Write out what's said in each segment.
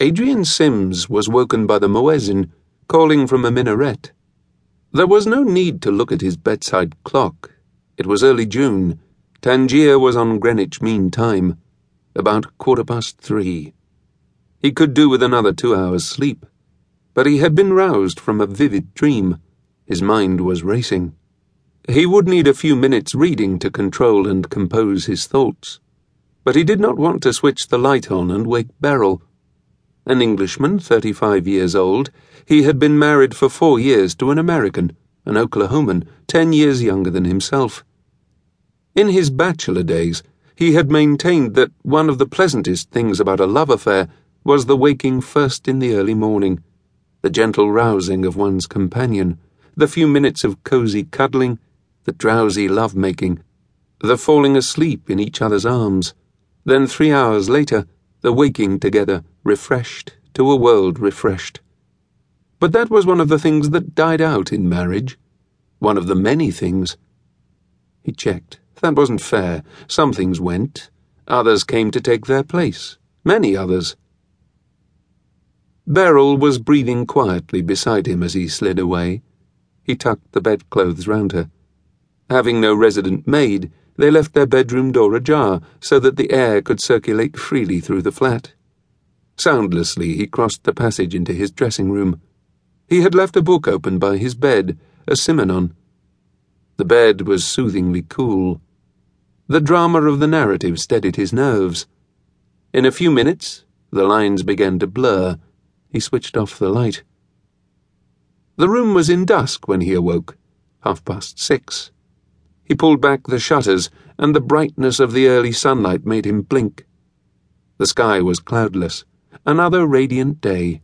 Adrian Sims was woken by the muezzin, calling from a minaret. There was no need to look at his bedside clock. It was early June. Tangier was on Greenwich Mean Time, about quarter past three. He could do with another two hours' sleep, but he had been roused from a vivid dream. His mind was racing. He would need a few minutes reading to control and compose his thoughts, but he did not want to switch the light on and wake Beryl an Englishman, 35 years old, he had been married for four years to an American, an Oklahoman, 10 years younger than himself. In his bachelor days, he had maintained that one of the pleasantest things about a love affair was the waking first in the early morning, the gentle rousing of one's companion, the few minutes of cozy cuddling, the drowsy love making, the falling asleep in each other's arms. Then, three hours later, the waking together, refreshed to a world refreshed. But that was one of the things that died out in marriage. One of the many things. He checked. That wasn't fair. Some things went. Others came to take their place. Many others. Beryl was breathing quietly beside him as he slid away. He tucked the bedclothes round her. Having no resident maid, they left their bedroom door ajar so that the air could circulate freely through the flat. Soundlessly, he crossed the passage into his dressing room. He had left a book open by his bed, a Simenon. The bed was soothingly cool. The drama of the narrative steadied his nerves. In a few minutes, the lines began to blur. He switched off the light. The room was in dusk when he awoke, half past six. He pulled back the shutters, and the brightness of the early sunlight made him blink. The sky was cloudless, another radiant day.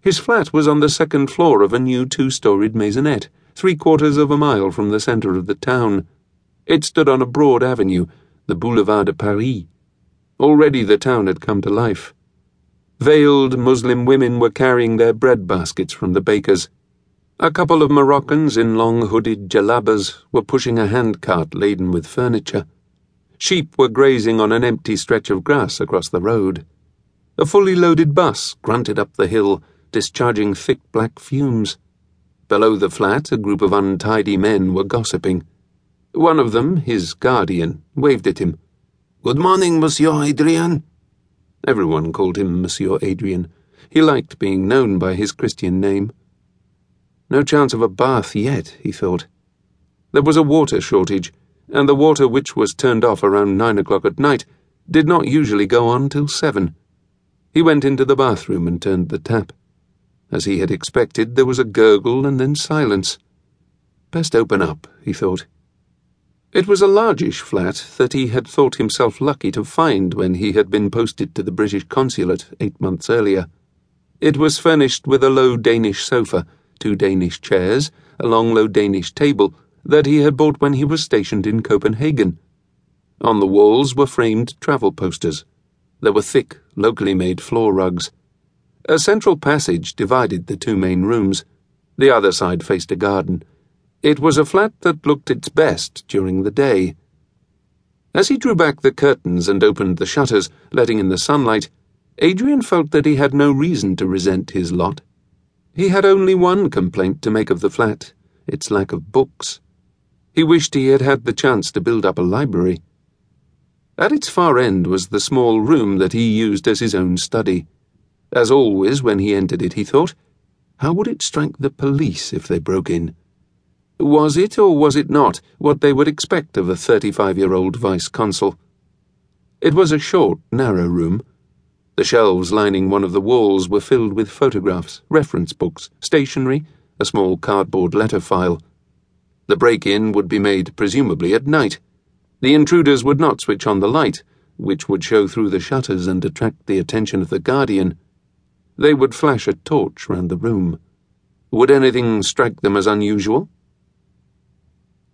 His flat was on the second floor of a new two storied maisonette, three quarters of a mile from the centre of the town. It stood on a broad avenue, the Boulevard de Paris. Already the town had come to life. Veiled Muslim women were carrying their bread baskets from the bakers. A couple of Moroccans in long hooded jalabas were pushing a handcart laden with furniture. Sheep were grazing on an empty stretch of grass across the road. A fully loaded bus grunted up the hill, discharging thick black fumes. Below the flat, a group of untidy men were gossiping. One of them, his guardian, waved at him. Good morning, Monsieur Adrian. Everyone called him Monsieur Adrian. He liked being known by his Christian name. No chance of a bath yet, he thought. There was a water shortage, and the water which was turned off around nine o'clock at night did not usually go on till seven. He went into the bathroom and turned the tap. As he had expected, there was a gurgle and then silence. Best open up, he thought. It was a largish flat that he had thought himself lucky to find when he had been posted to the British consulate eight months earlier. It was furnished with a low Danish sofa two Danish chairs, a long low Danish table that he had bought when he was stationed in Copenhagen. On the walls were framed travel posters. There were thick, locally made floor rugs. A central passage divided the two main rooms. The other side faced a garden. It was a flat that looked its best during the day. As he drew back the curtains and opened the shutters, letting in the sunlight, Adrian felt that he had no reason to resent his lot. He had only one complaint to make of the flat its lack of books. He wished he had had the chance to build up a library. At its far end was the small room that he used as his own study. As always, when he entered it, he thought, how would it strike the police if they broke in? Was it or was it not what they would expect of a 35 year old vice consul? It was a short, narrow room the shelves lining one of the walls were filled with photographs, reference books, stationery, a small cardboard letter file. The break in would be made, presumably, at night. The intruders would not switch on the light, which would show through the shutters and attract the attention of the guardian. They would flash a torch round the room. Would anything strike them as unusual?